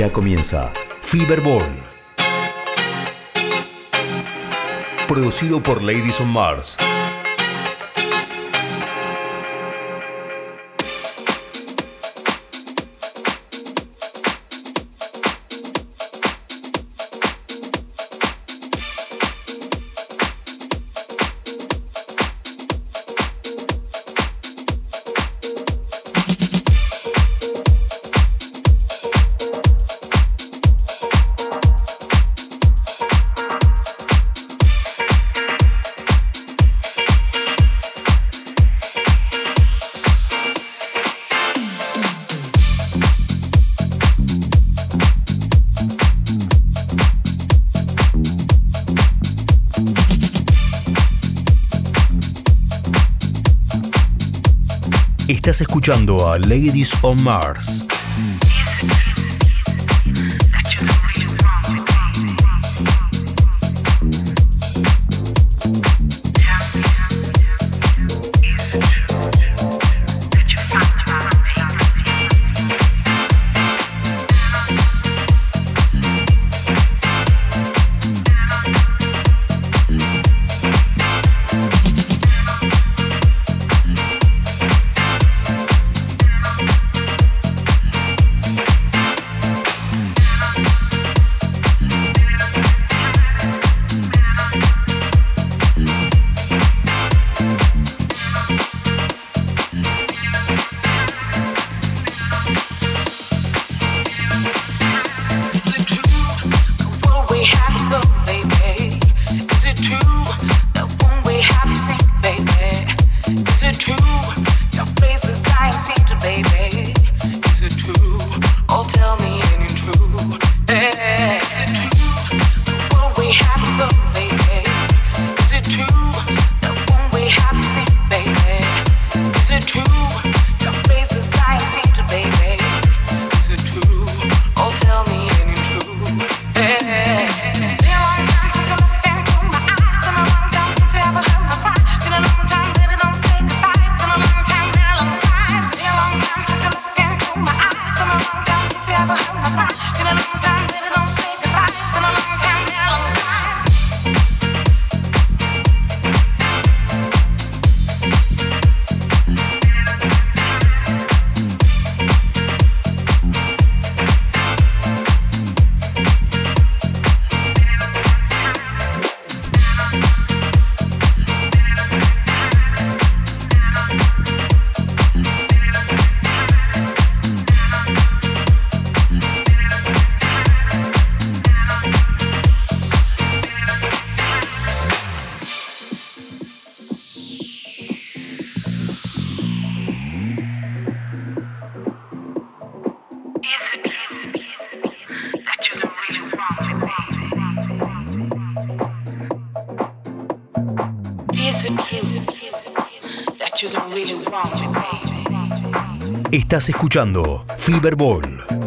Ya comienza Fiberball. Producido por Ladies on Mars. Escuchando a Ladies on Mars. Estás escuchando Fiberball.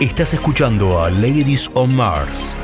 Estás escuchando a Ladies on Mars.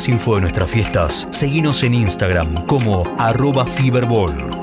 Más info de nuestras fiestas, seguimos en Instagram como arroba Fiberball.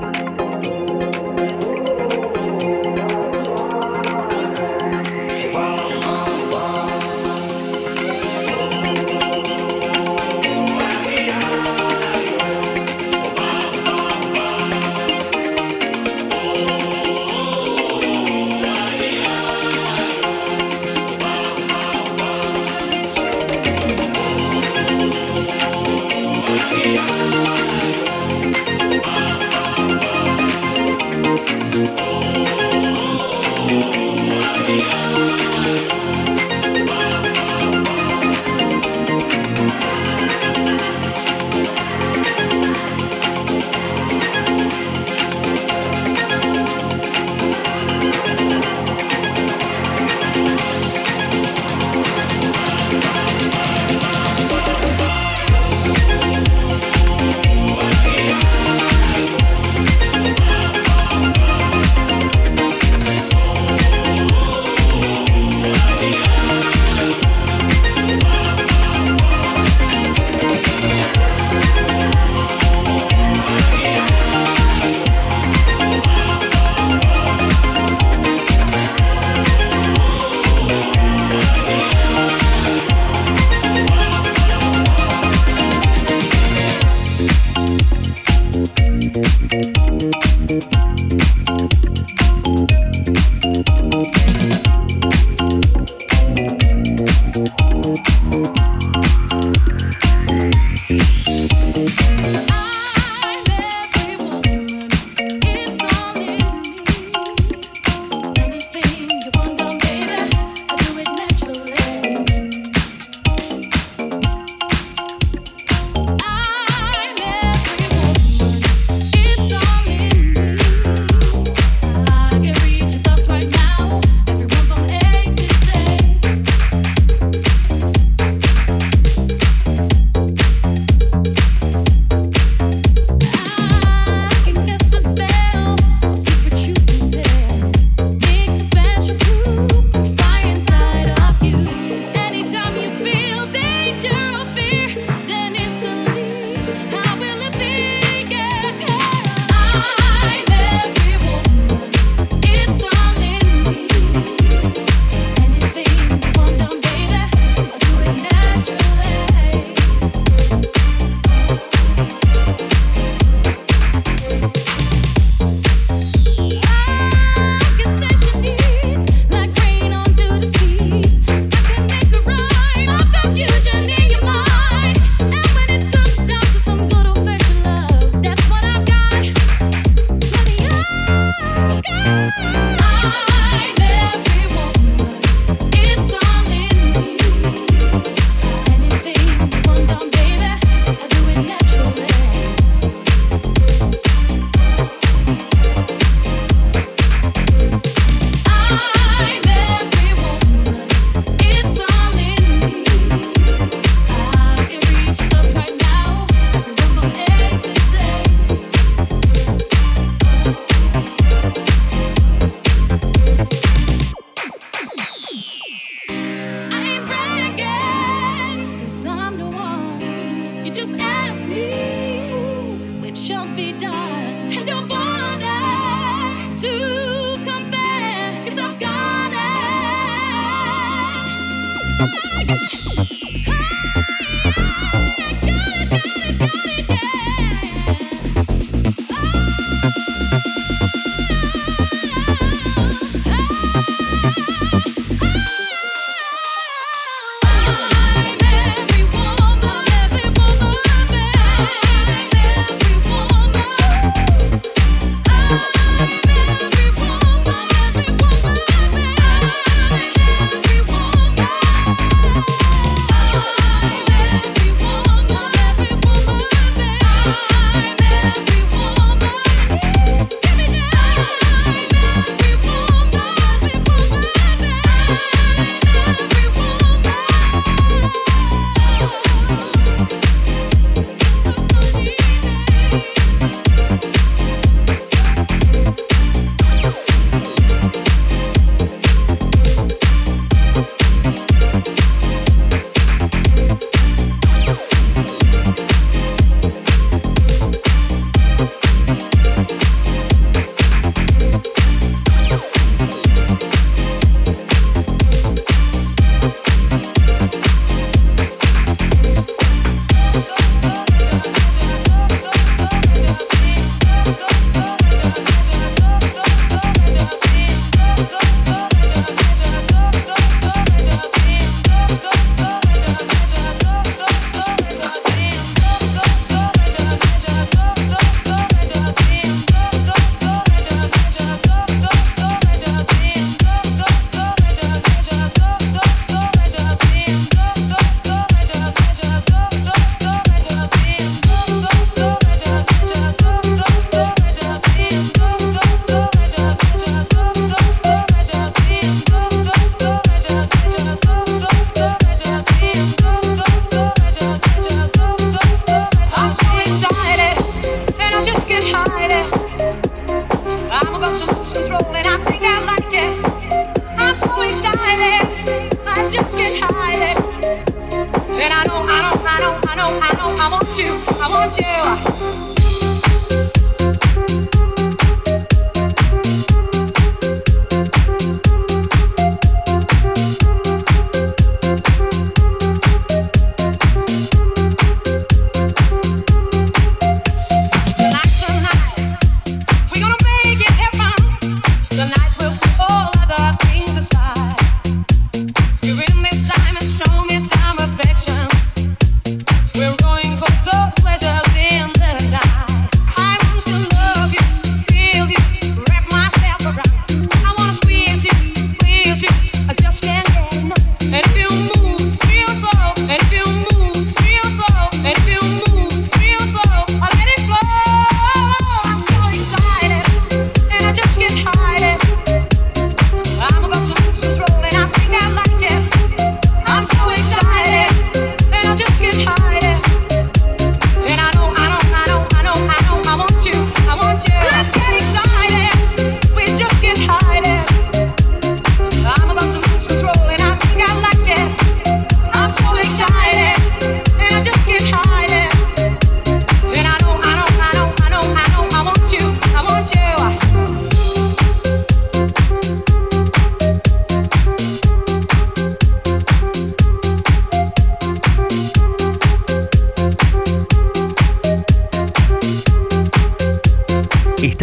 Yeah.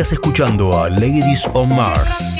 Escuchando a Ladies on Mars.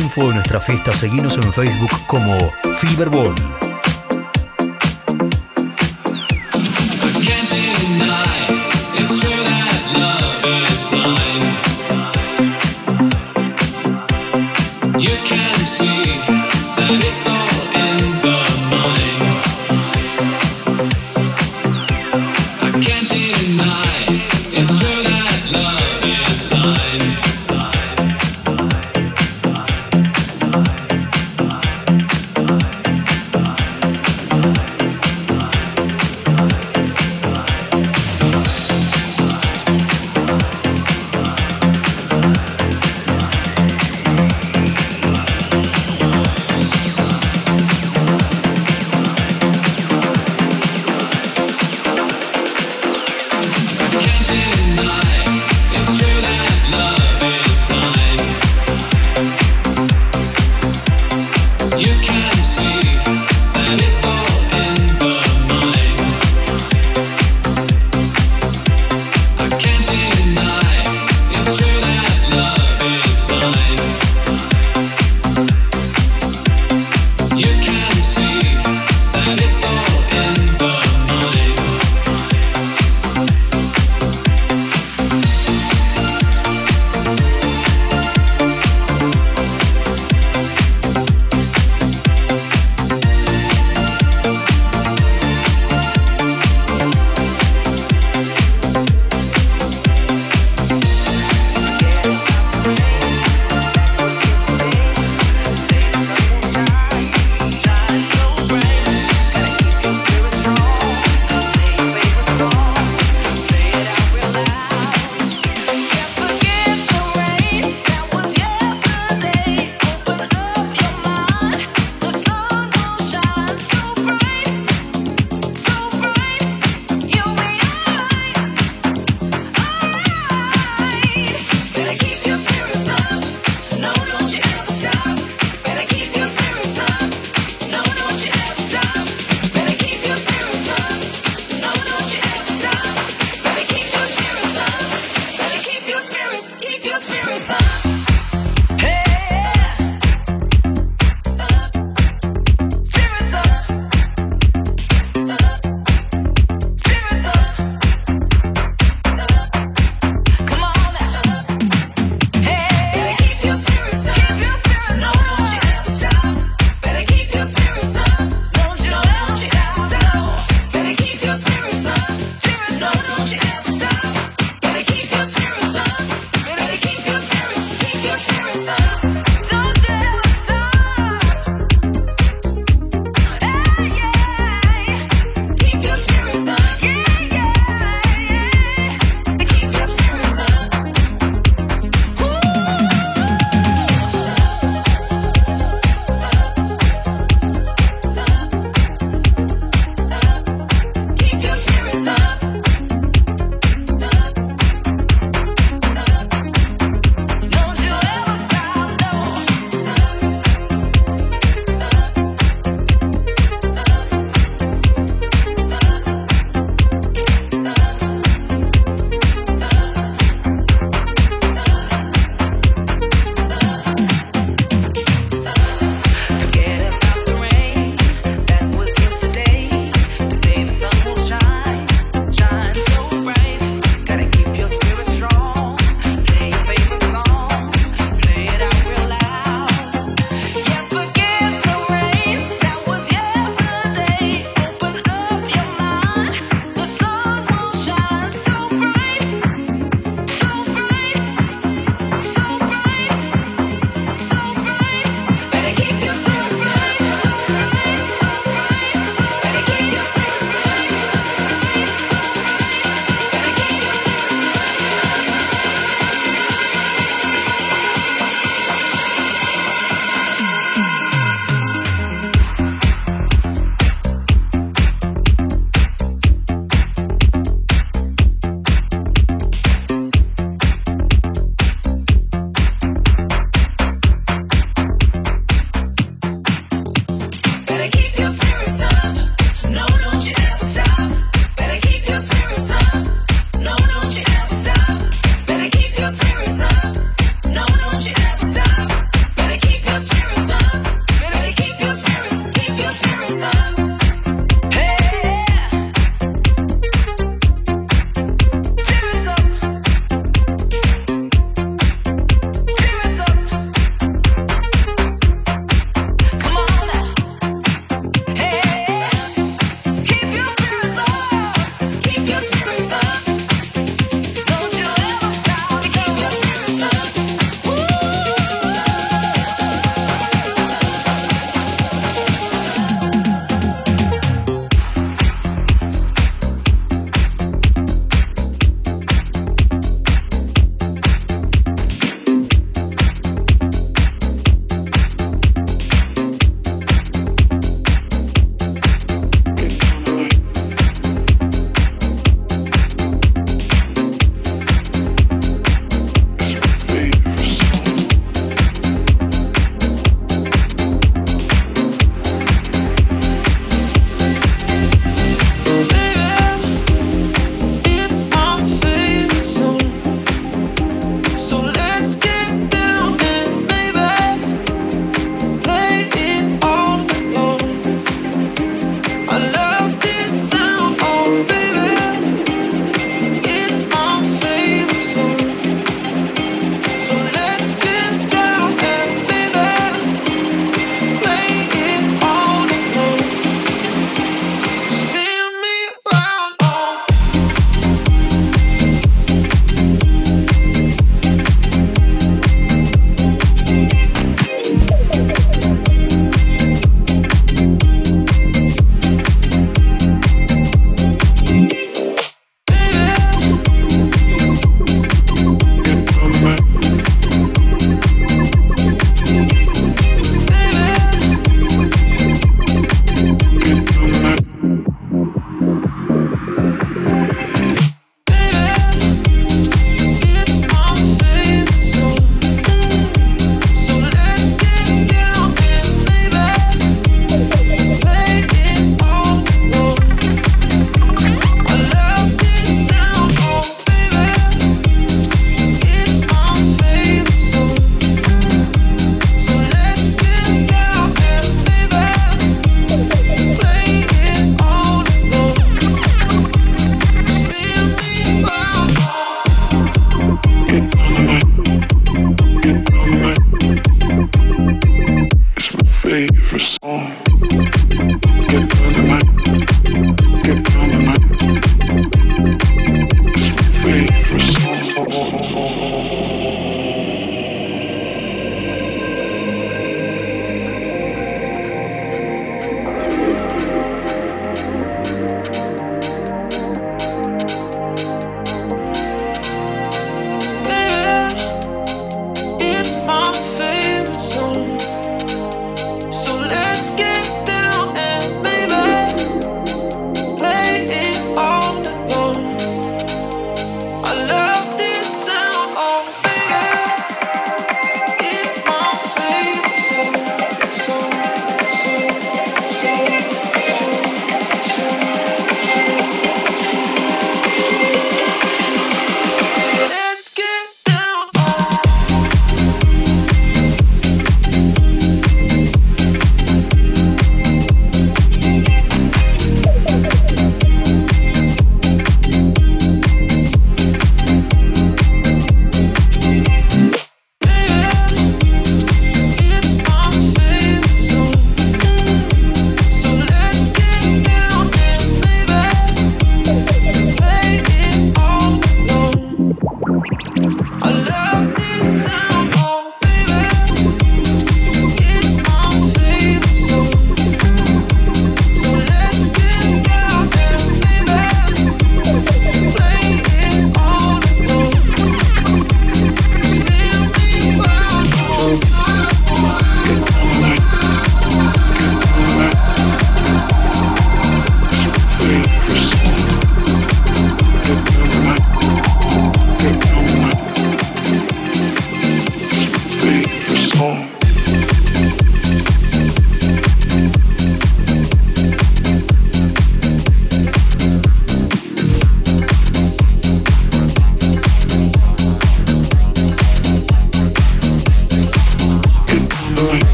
Info de nuestra fiesta, seguimos en Facebook como Fiberball.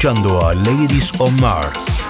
Escuchando a Ladies on Mars.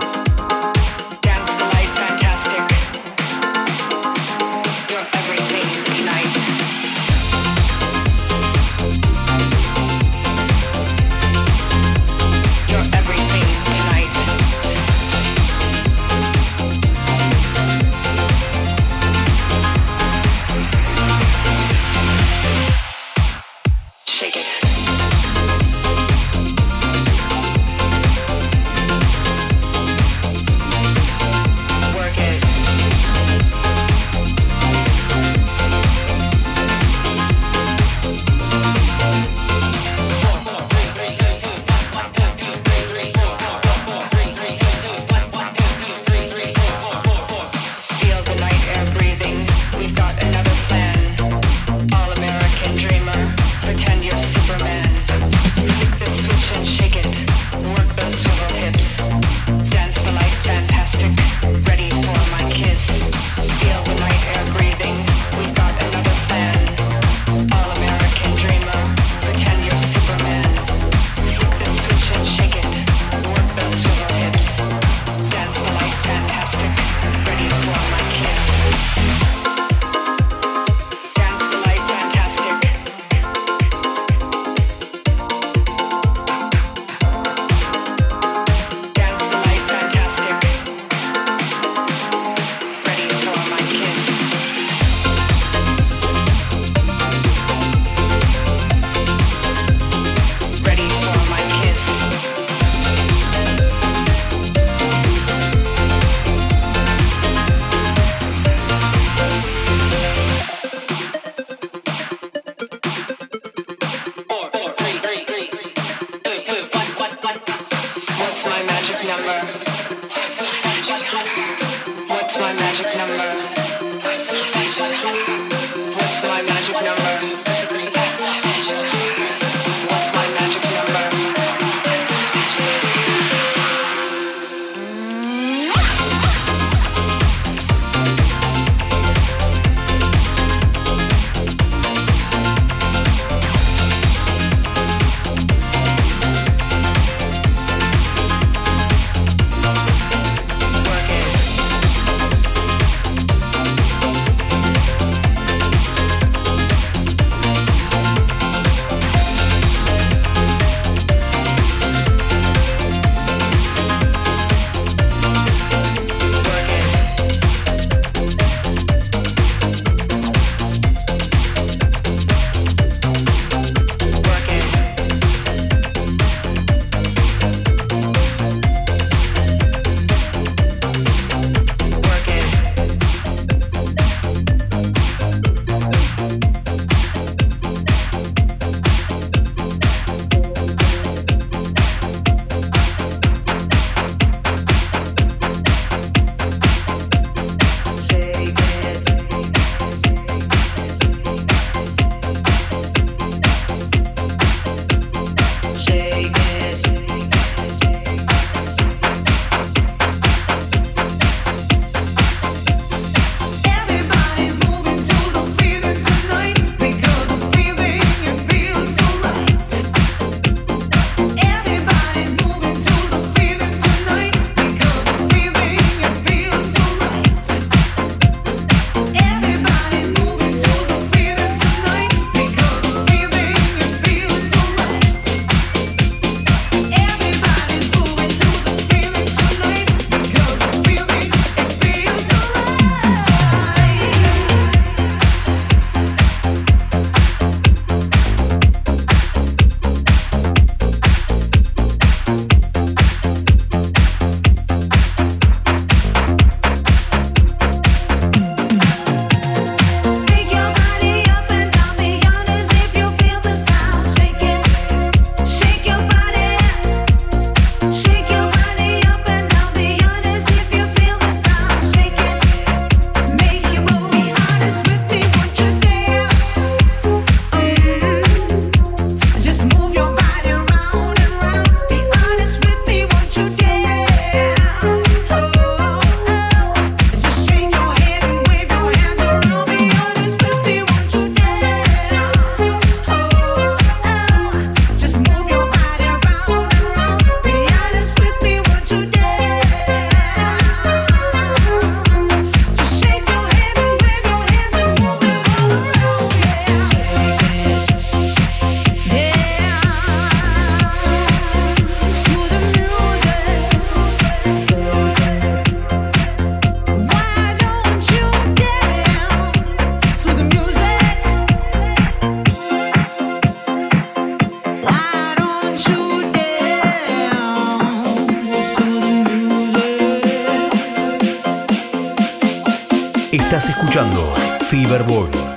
Feverball,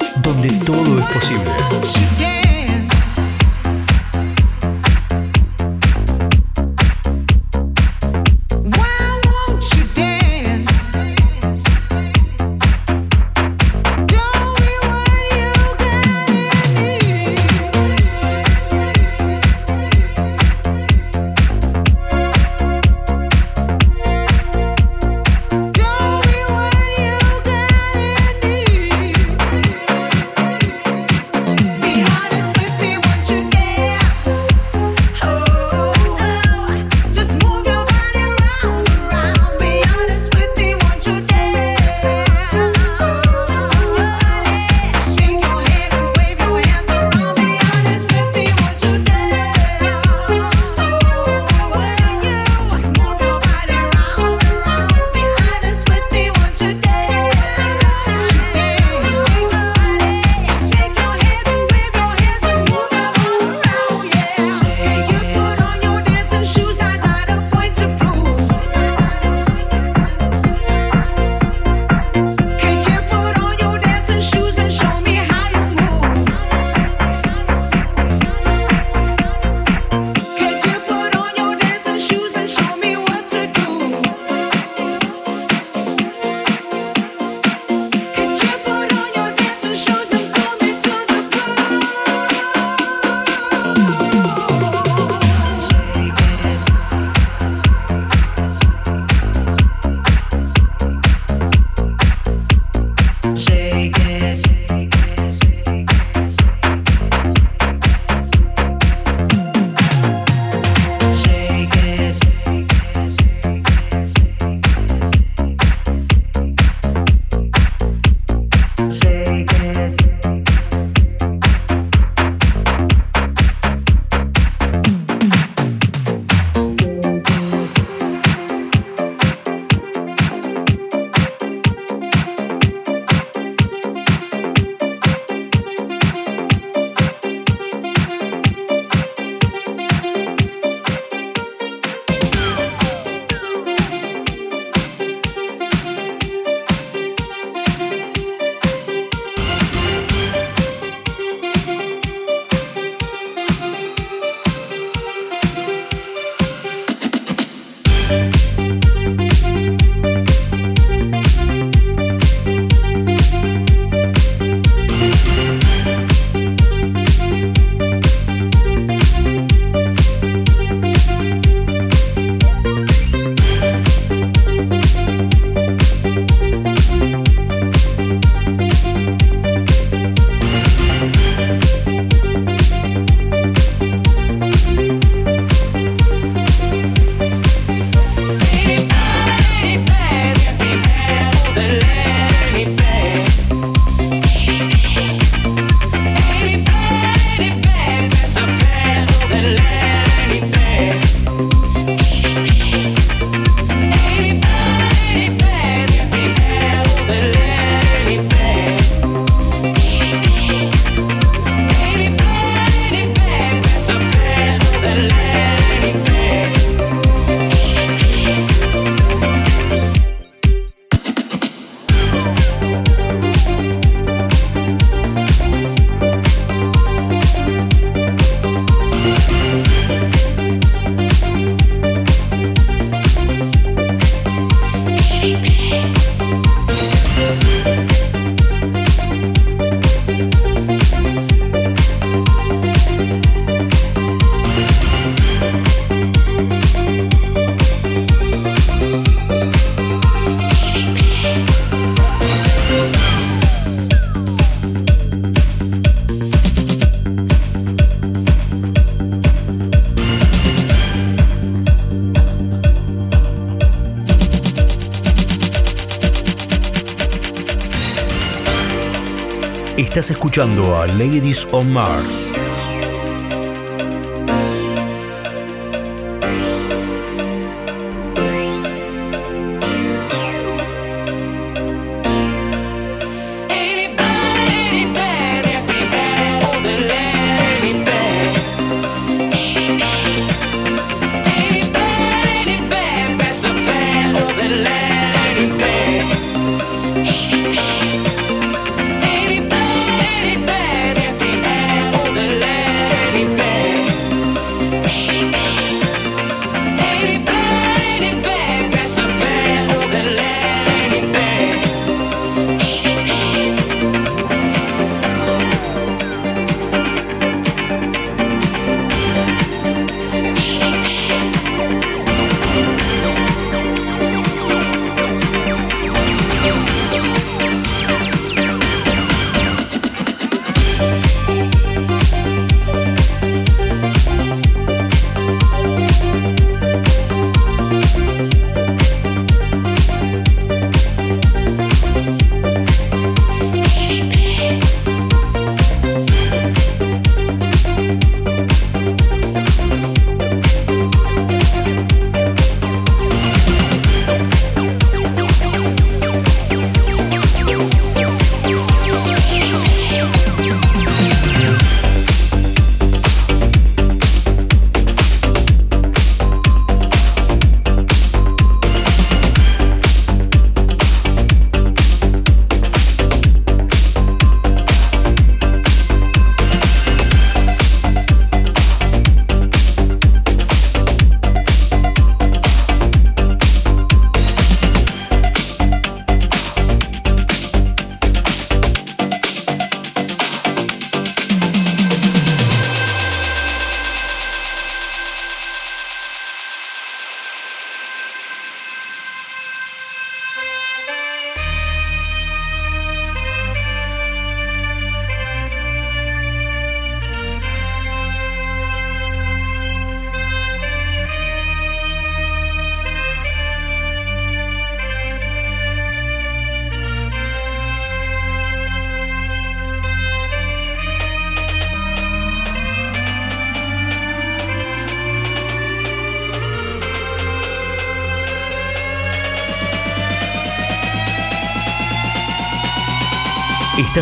Estás escuchando a Ladies on Mars.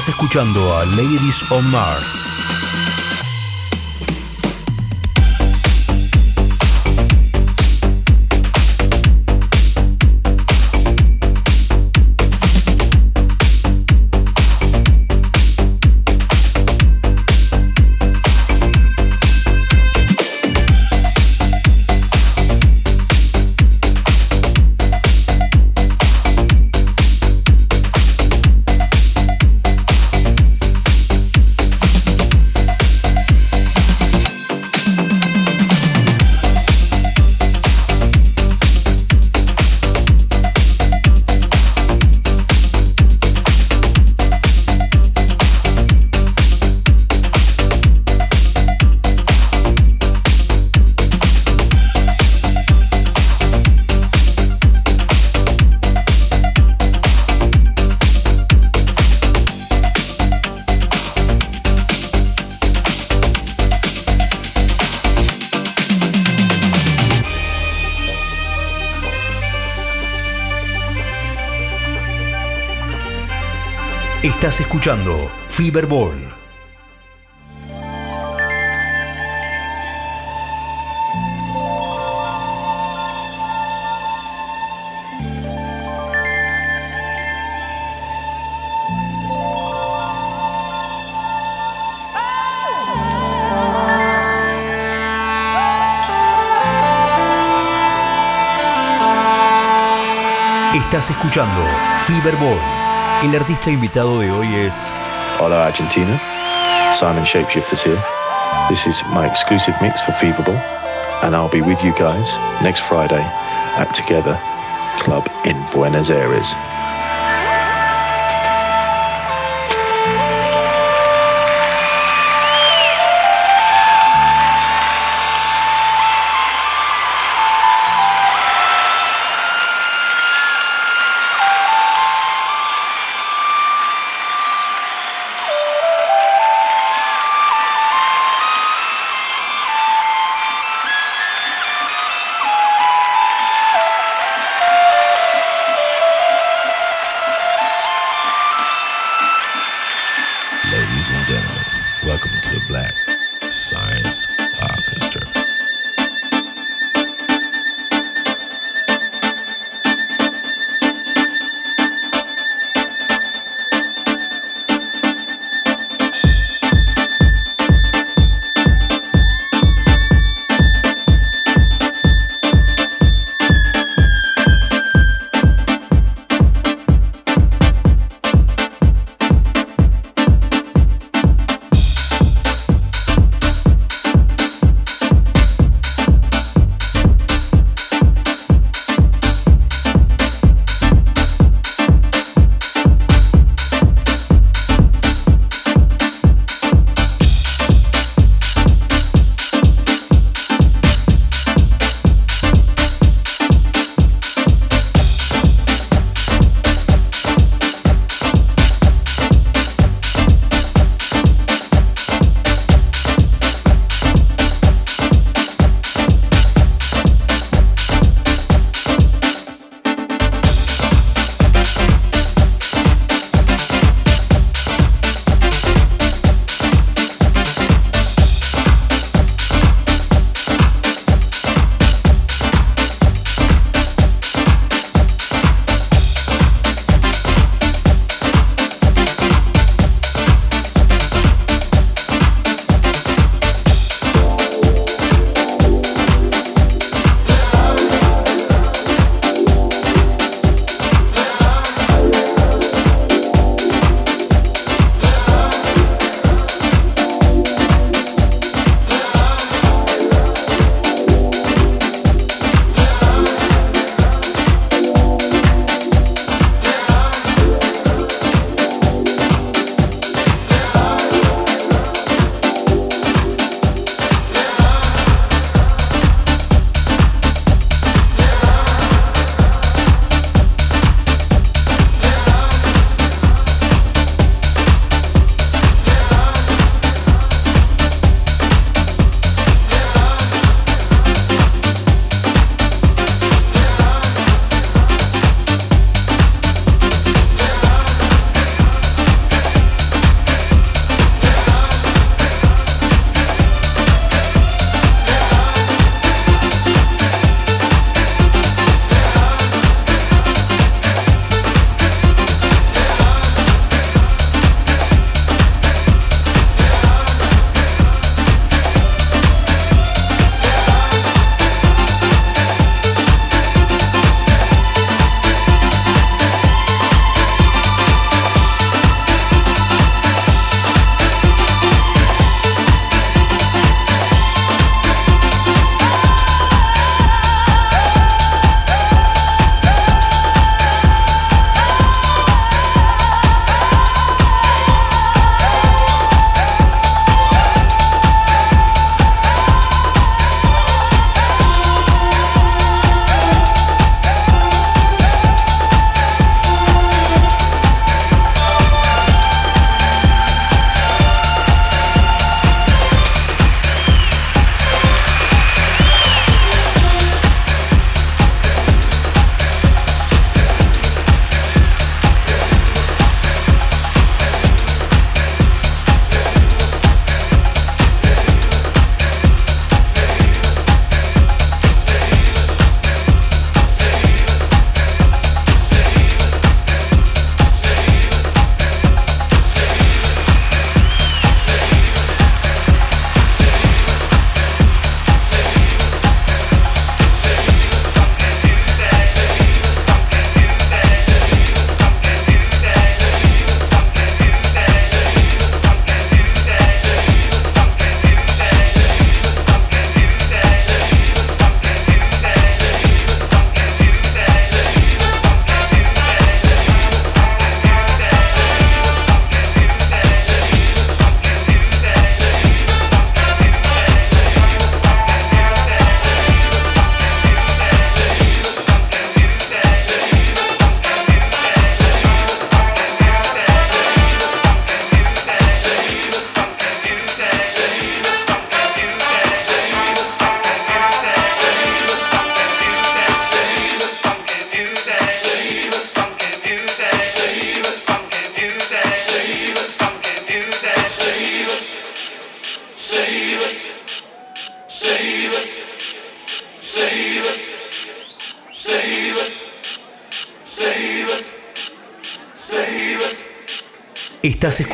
Estás escuchando a Ladies on Mars. Estás escuchando Fiberball. Estás escuchando Fiberball. El artista invitado de hoy es Hola Argentina, Simon Shapeshifters here. This is my exclusive mix for Feverball, and I'll be with you guys next Friday at Together Club in Buenos Aires.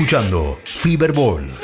Escuchando Fiberball.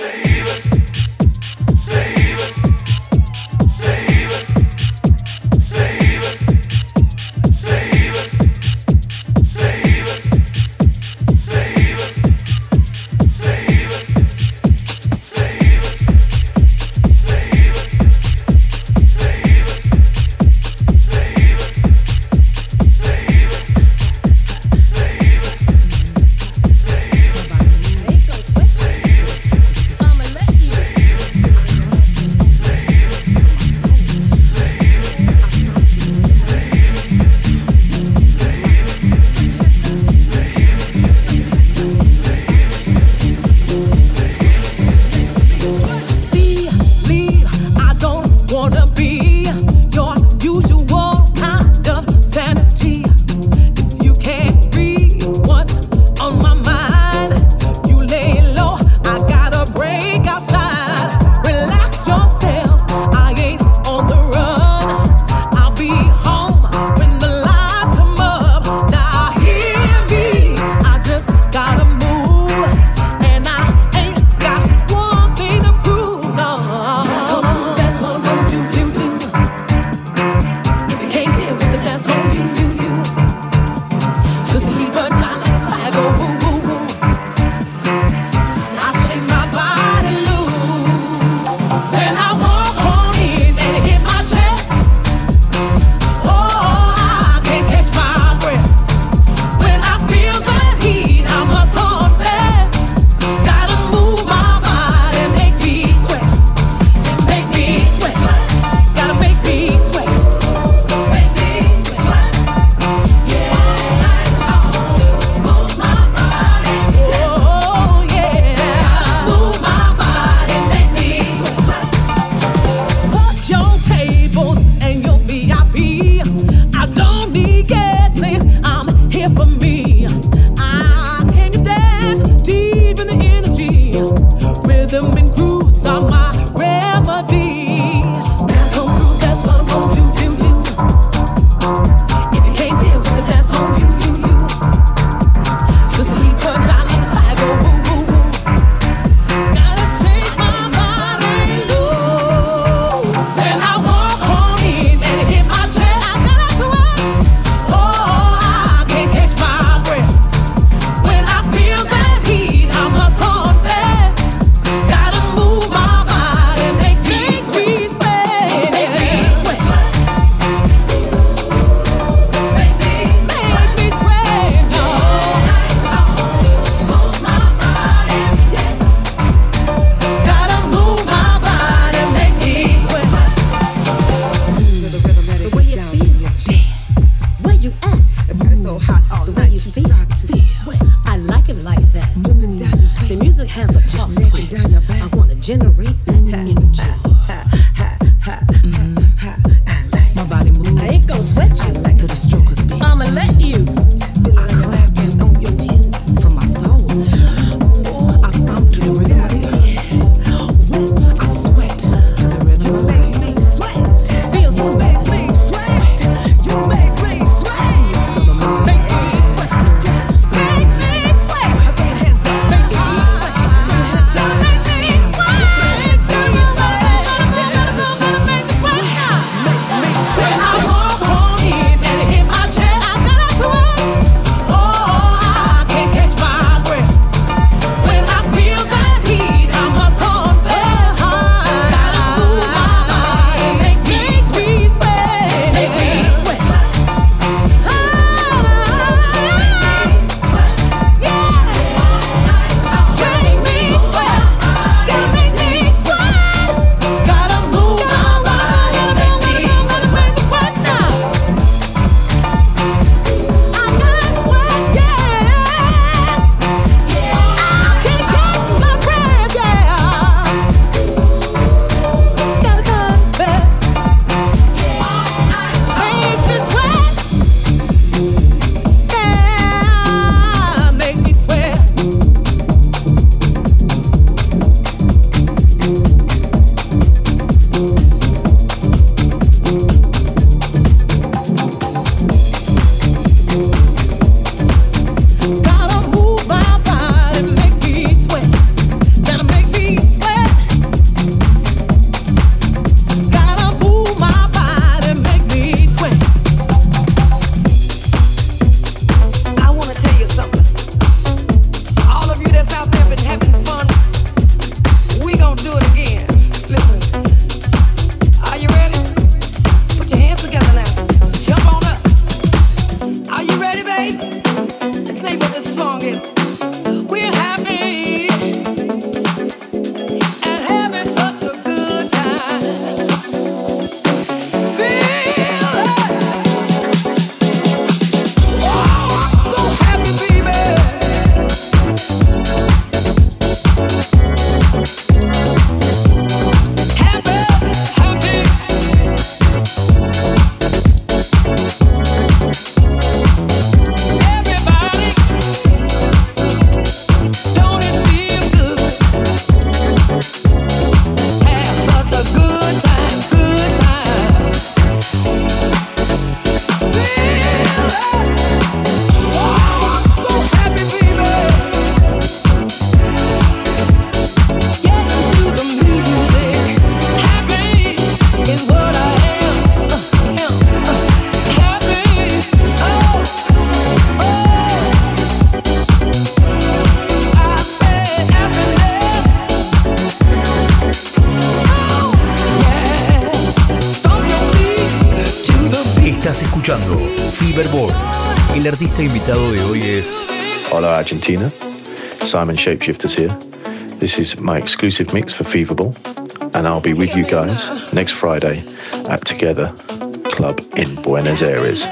Argentina, Simon Shapeshifters here. This is my exclusive mix for Feverball, and I'll be with you guys next Friday at Together Club in Buenos Aires.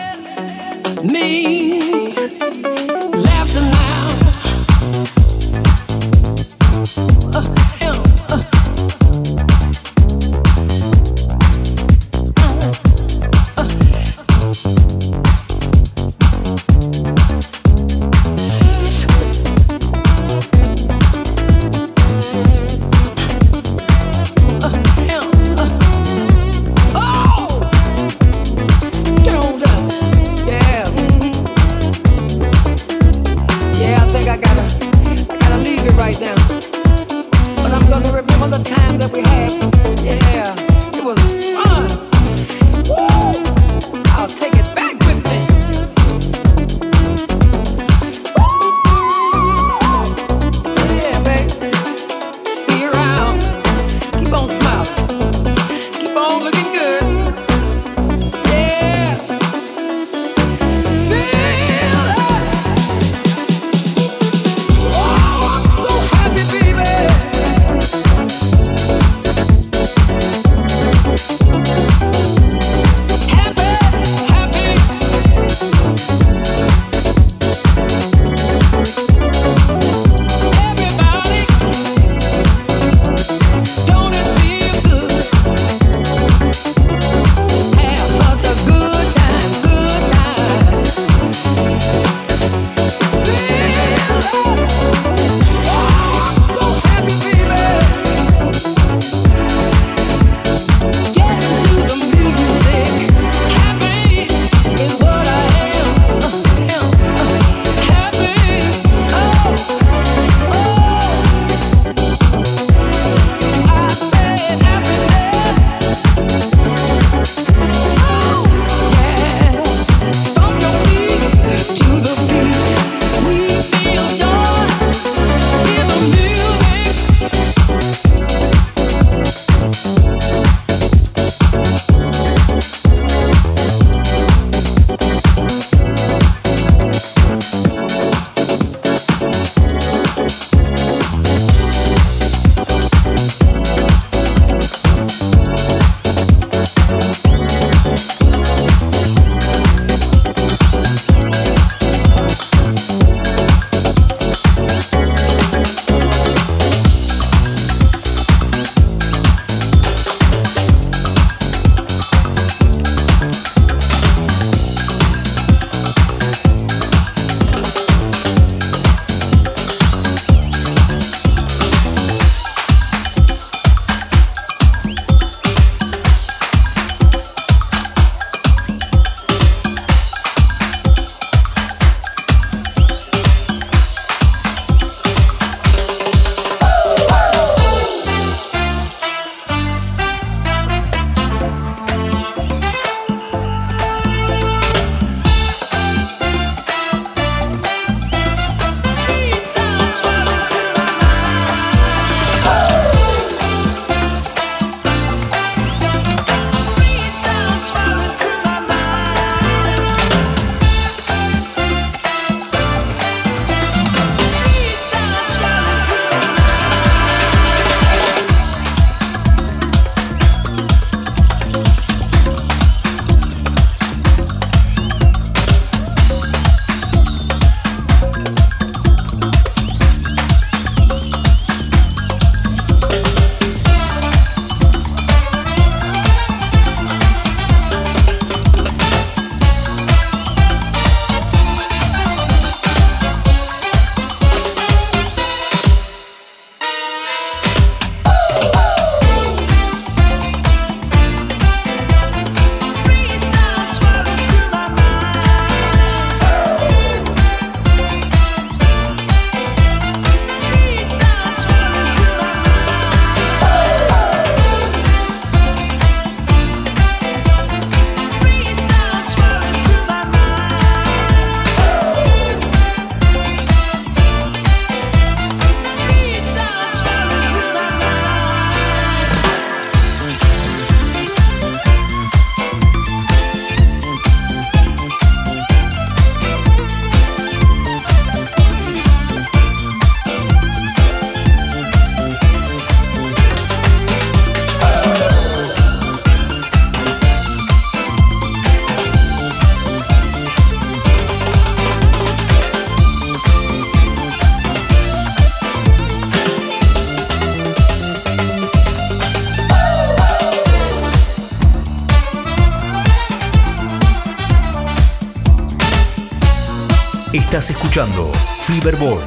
escuchando Feverball.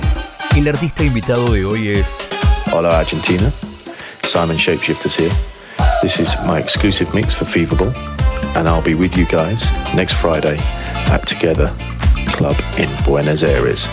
El artista invitado de hoy es. Hola Argentina, Simon Shapeshifters here. This is my exclusive mix for Feverball, and I'll be with you guys next Friday at Together Club in Buenos Aires.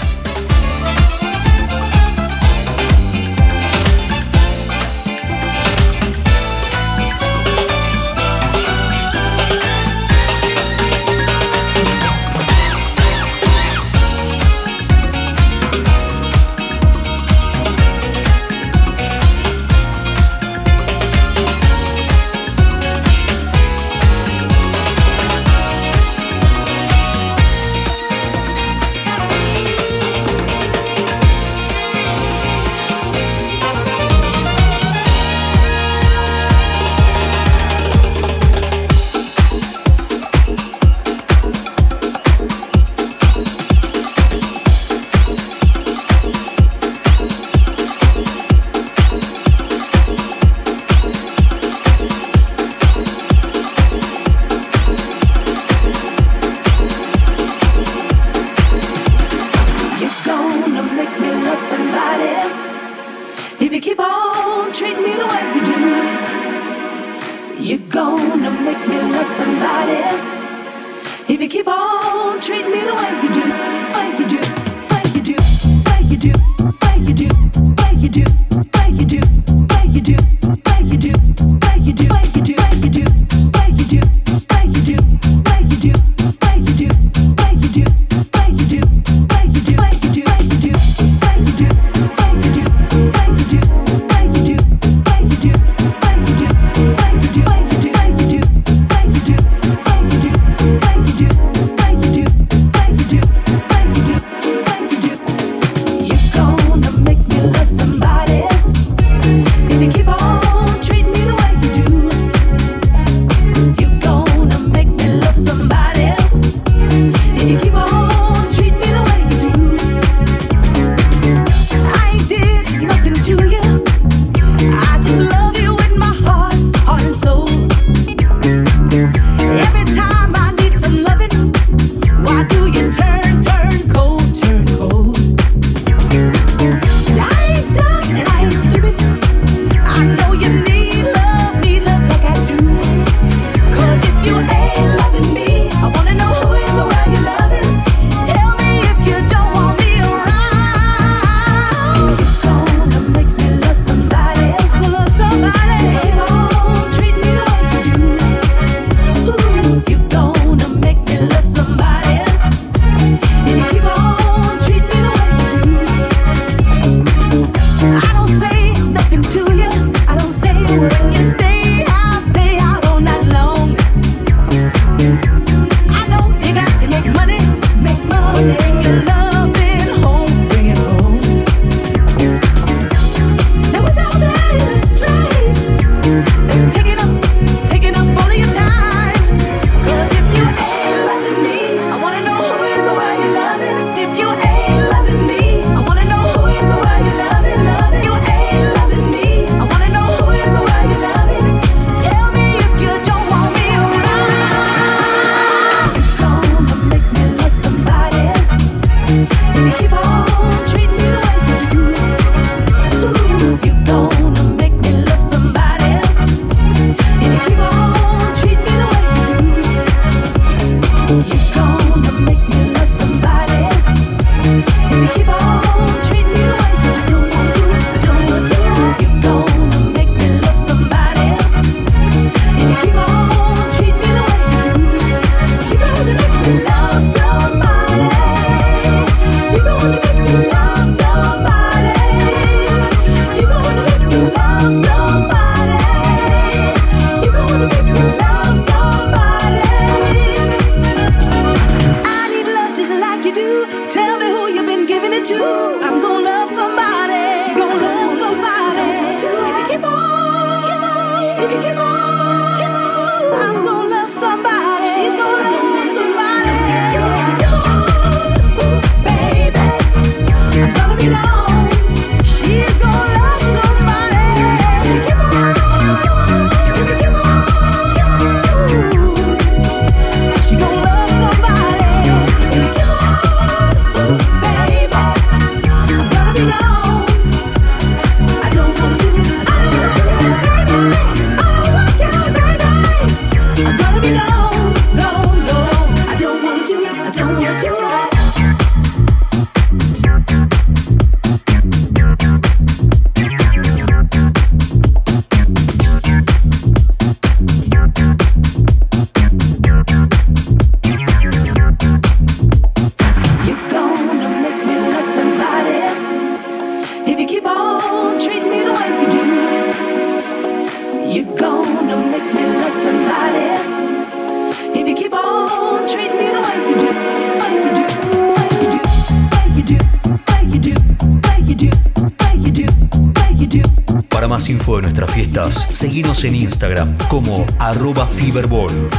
Como arroba Fiberball.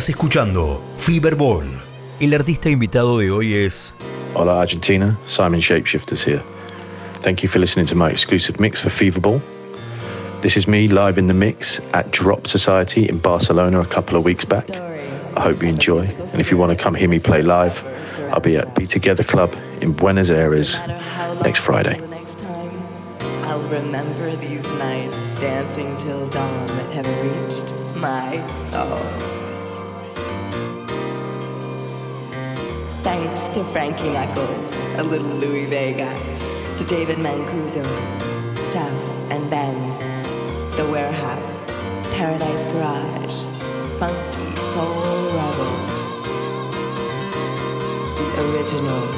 Estás escuchando Feverball. El artista invitado de hoy es Hola Argentina, Simon Shapeshifters here. Thank you for listening to my exclusive mix for Feverball. This is me live in the mix at Drop Society in Barcelona a couple of weeks back. I hope you enjoy, and if you want to come hear me play live, I'll be at Be Together Club in Buenos Aires next Friday. I'll remember these nights dancing till dawn that have reached my soul. To Frankie Knuckles, a little Louis Vega, to David Mancuso, Seth and Ben, The Warehouse, Paradise Garage, Funky Soul Rebels, the original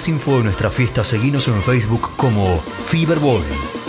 más info de nuestra fiesta, seguinos en Facebook como Fiberball. Your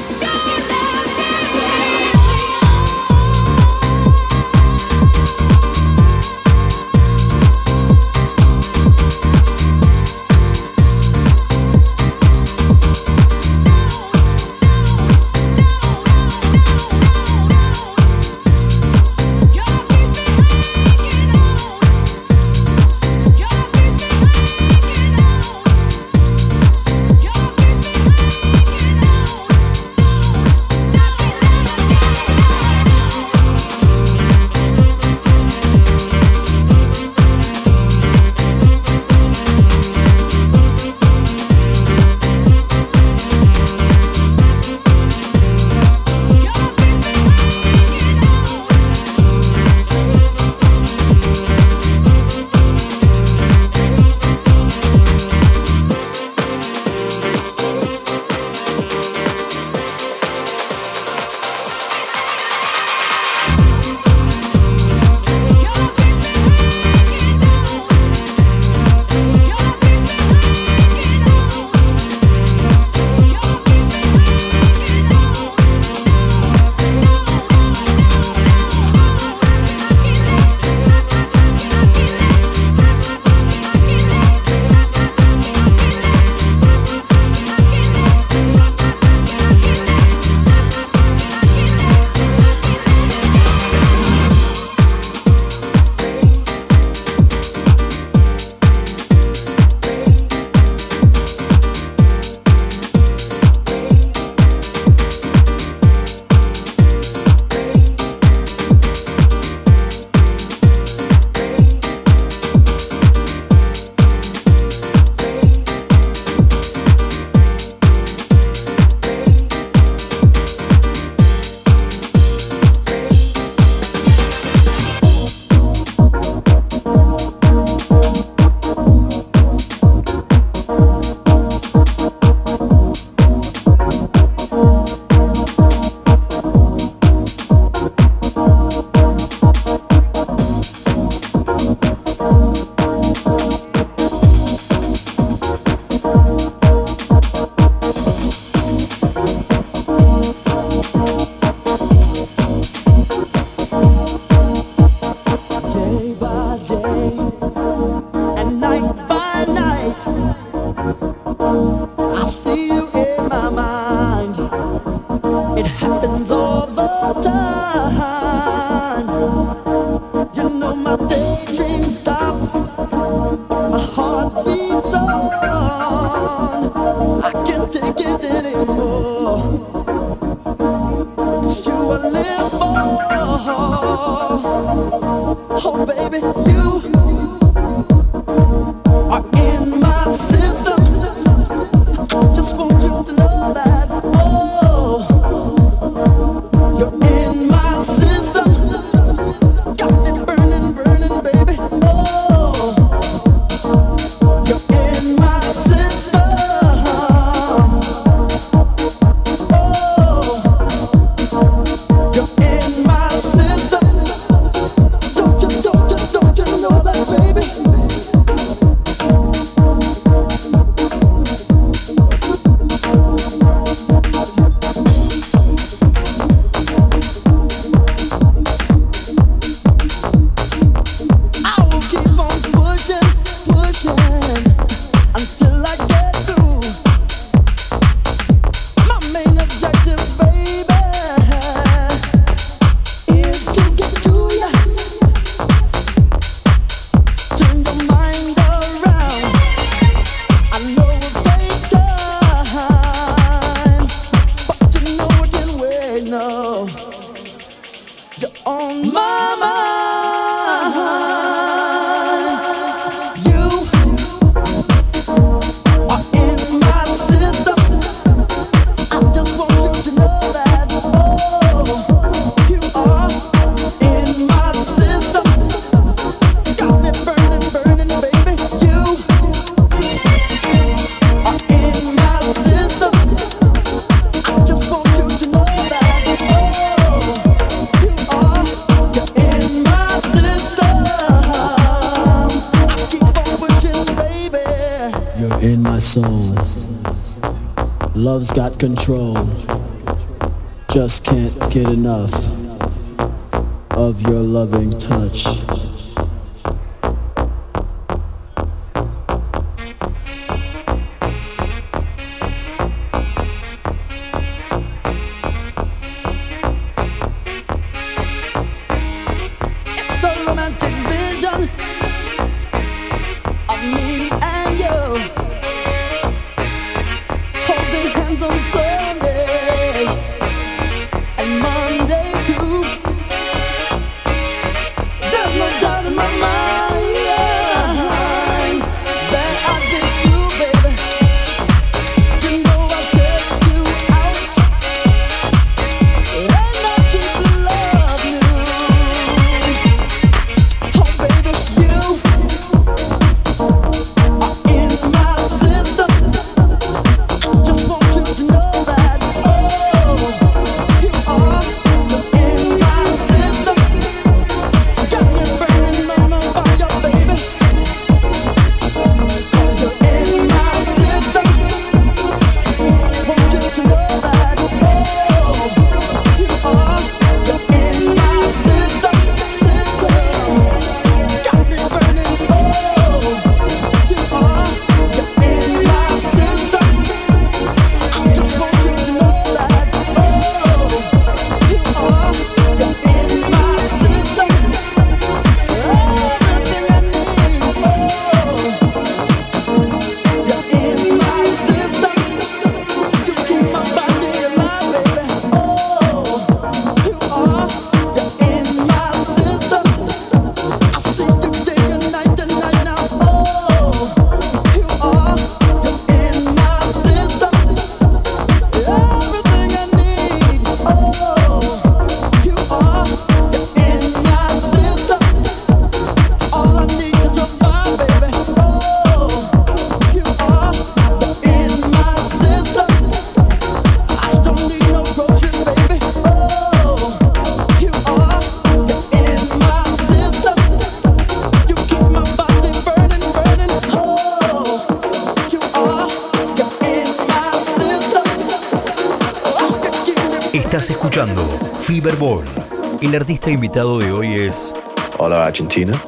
artista invitado de hoy es. Hola Argentina.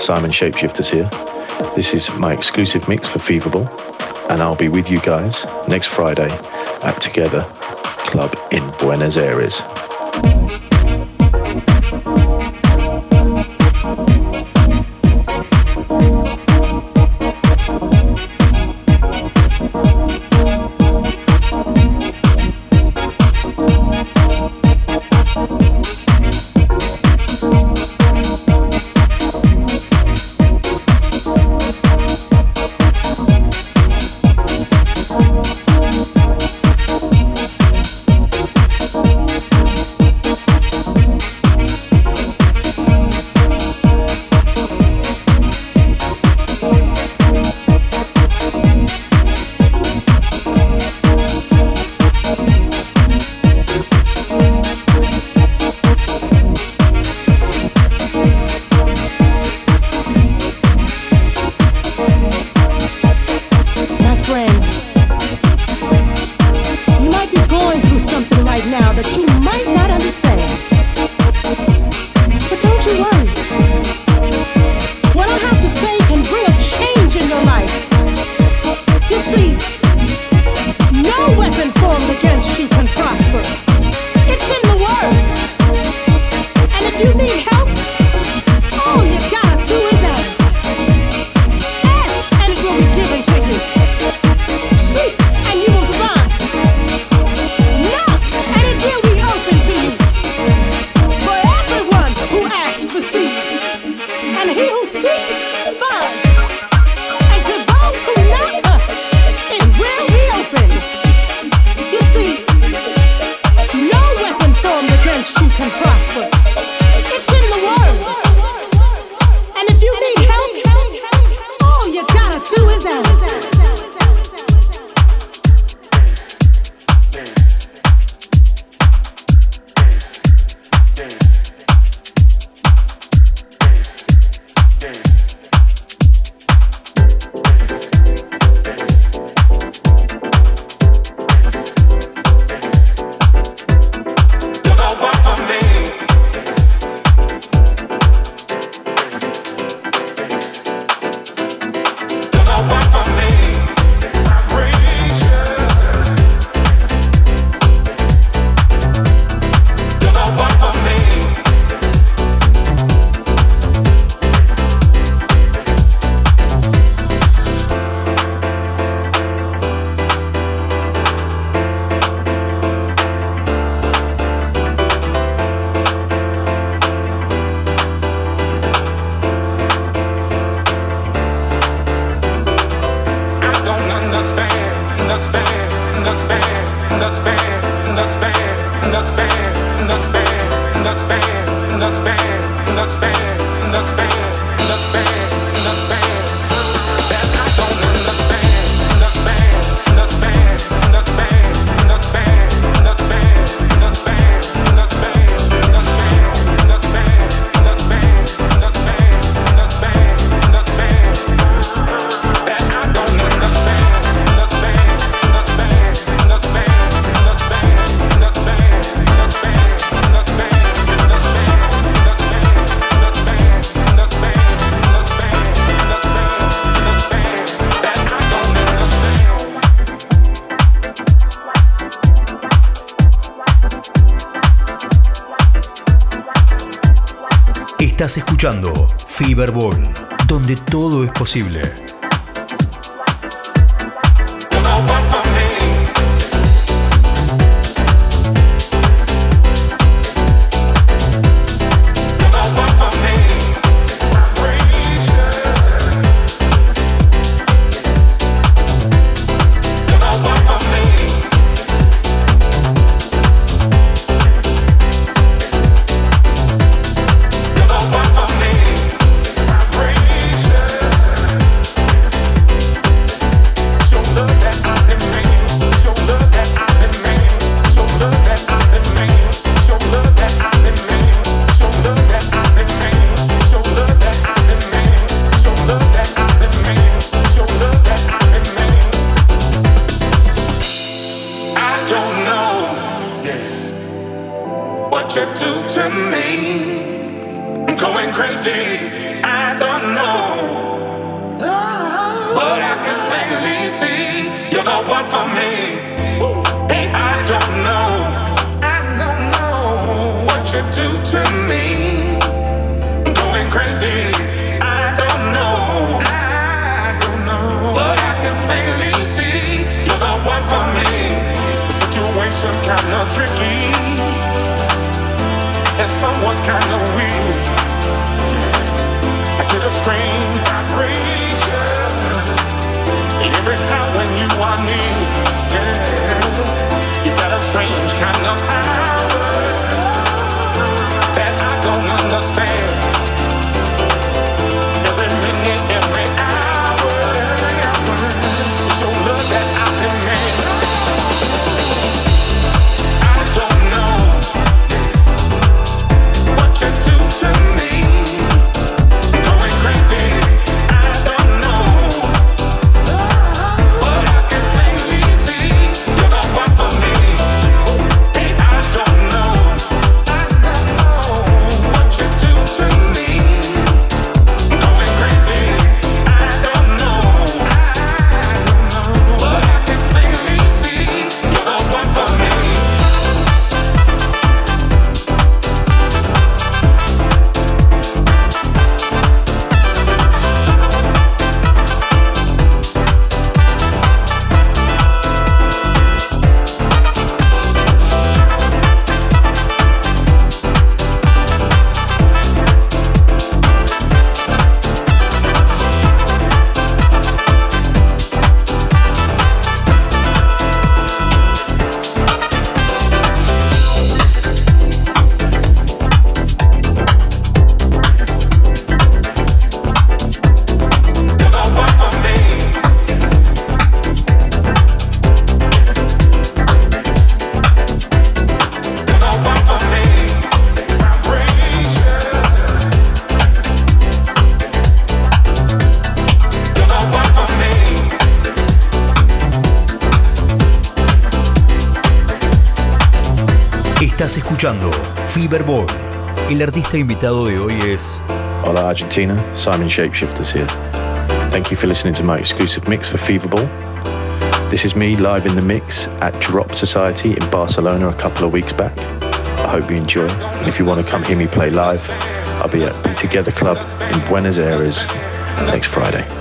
Simon Shapeshifters here. This is my exclusive mix for Feverball, and I'll be with you guys next Friday at Together Club in Buenos Aires. Escuchando Feverball, donde todo es posible. someone kind of Feverball. El artista invitado de hoy es Hola Argentina, Simon Shapeshifters here. Thank you for listening to my exclusive mix for Feverball. This is me live in the mix at Drop Society in Barcelona a couple of weeks back. I hope you enjoy. And if you want to come hear me play live, I'll be at Be Together Club in Buenos Aires next Friday.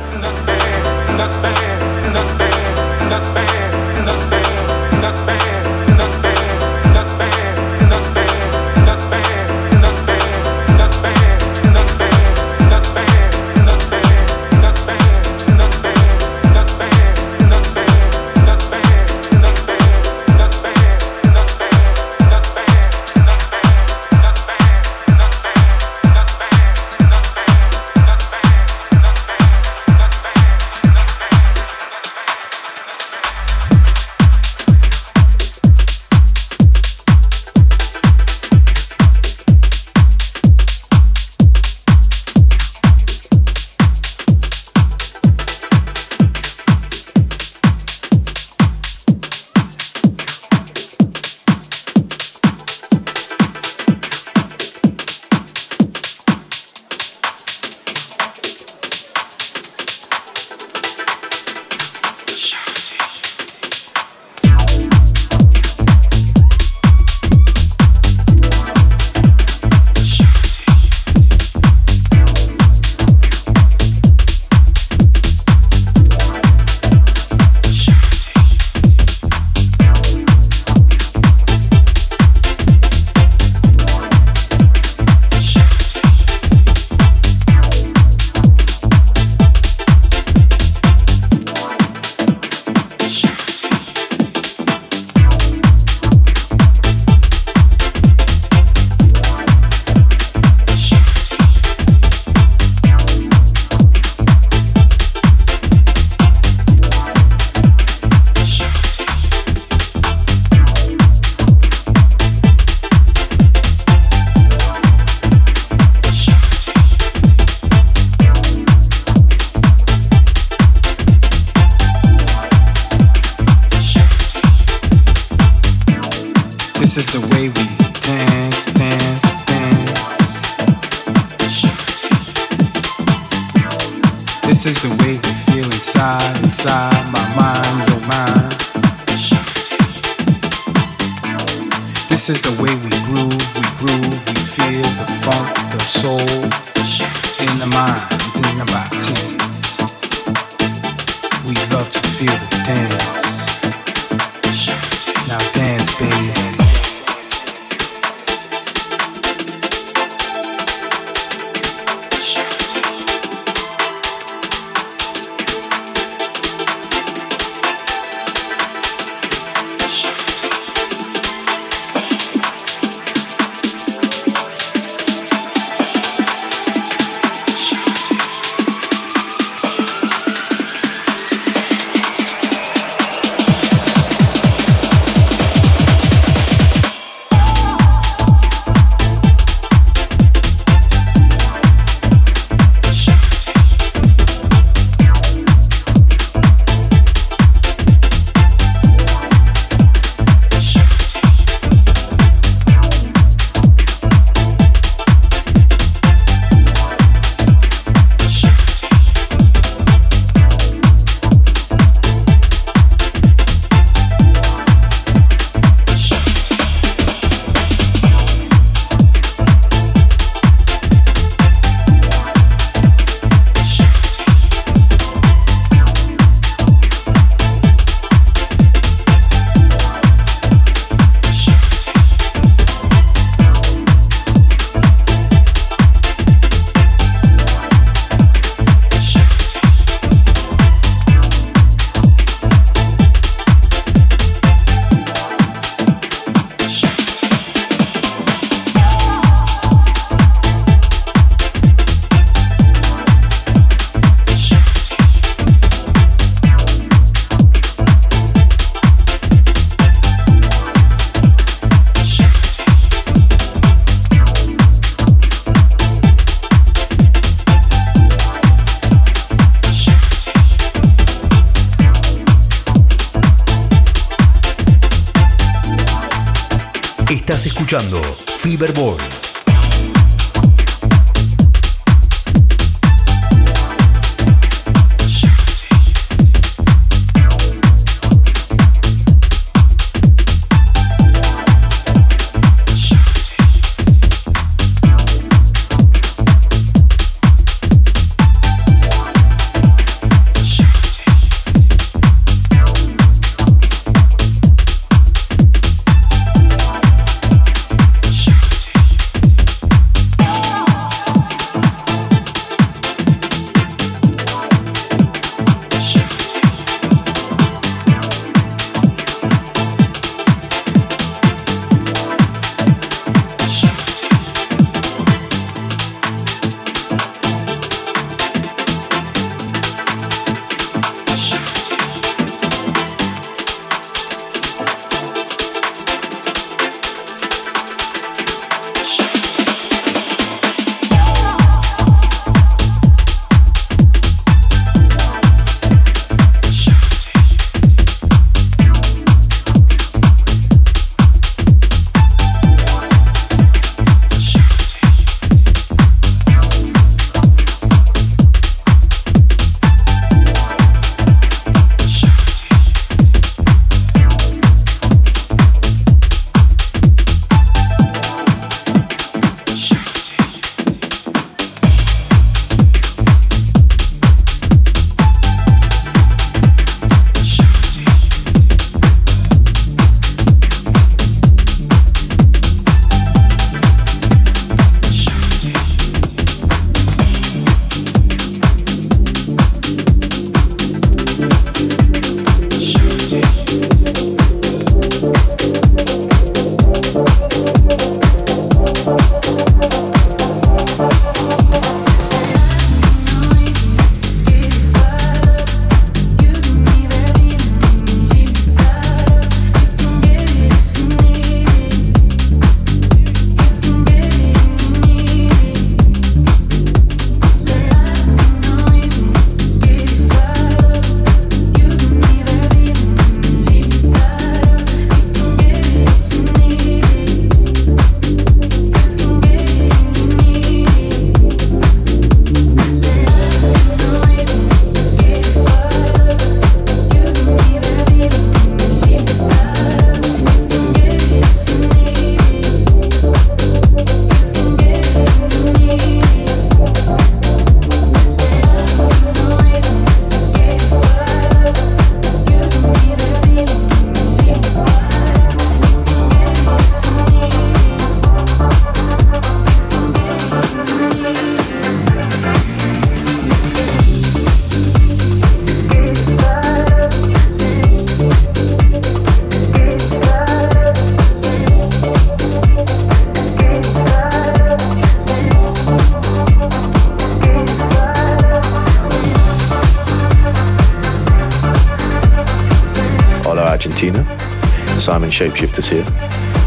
Shapeshifters here.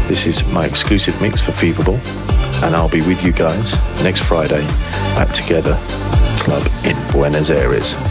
This is my exclusive mix for Feverball, and I'll be with you guys next Friday at Together Club in Buenos Aires.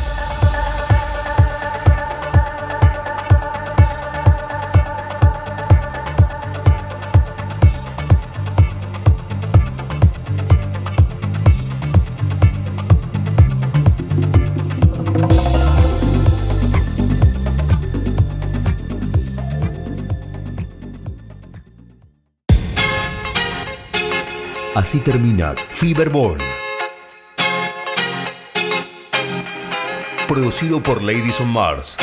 Así termina Fiberball. Producido por Ladies on Mars.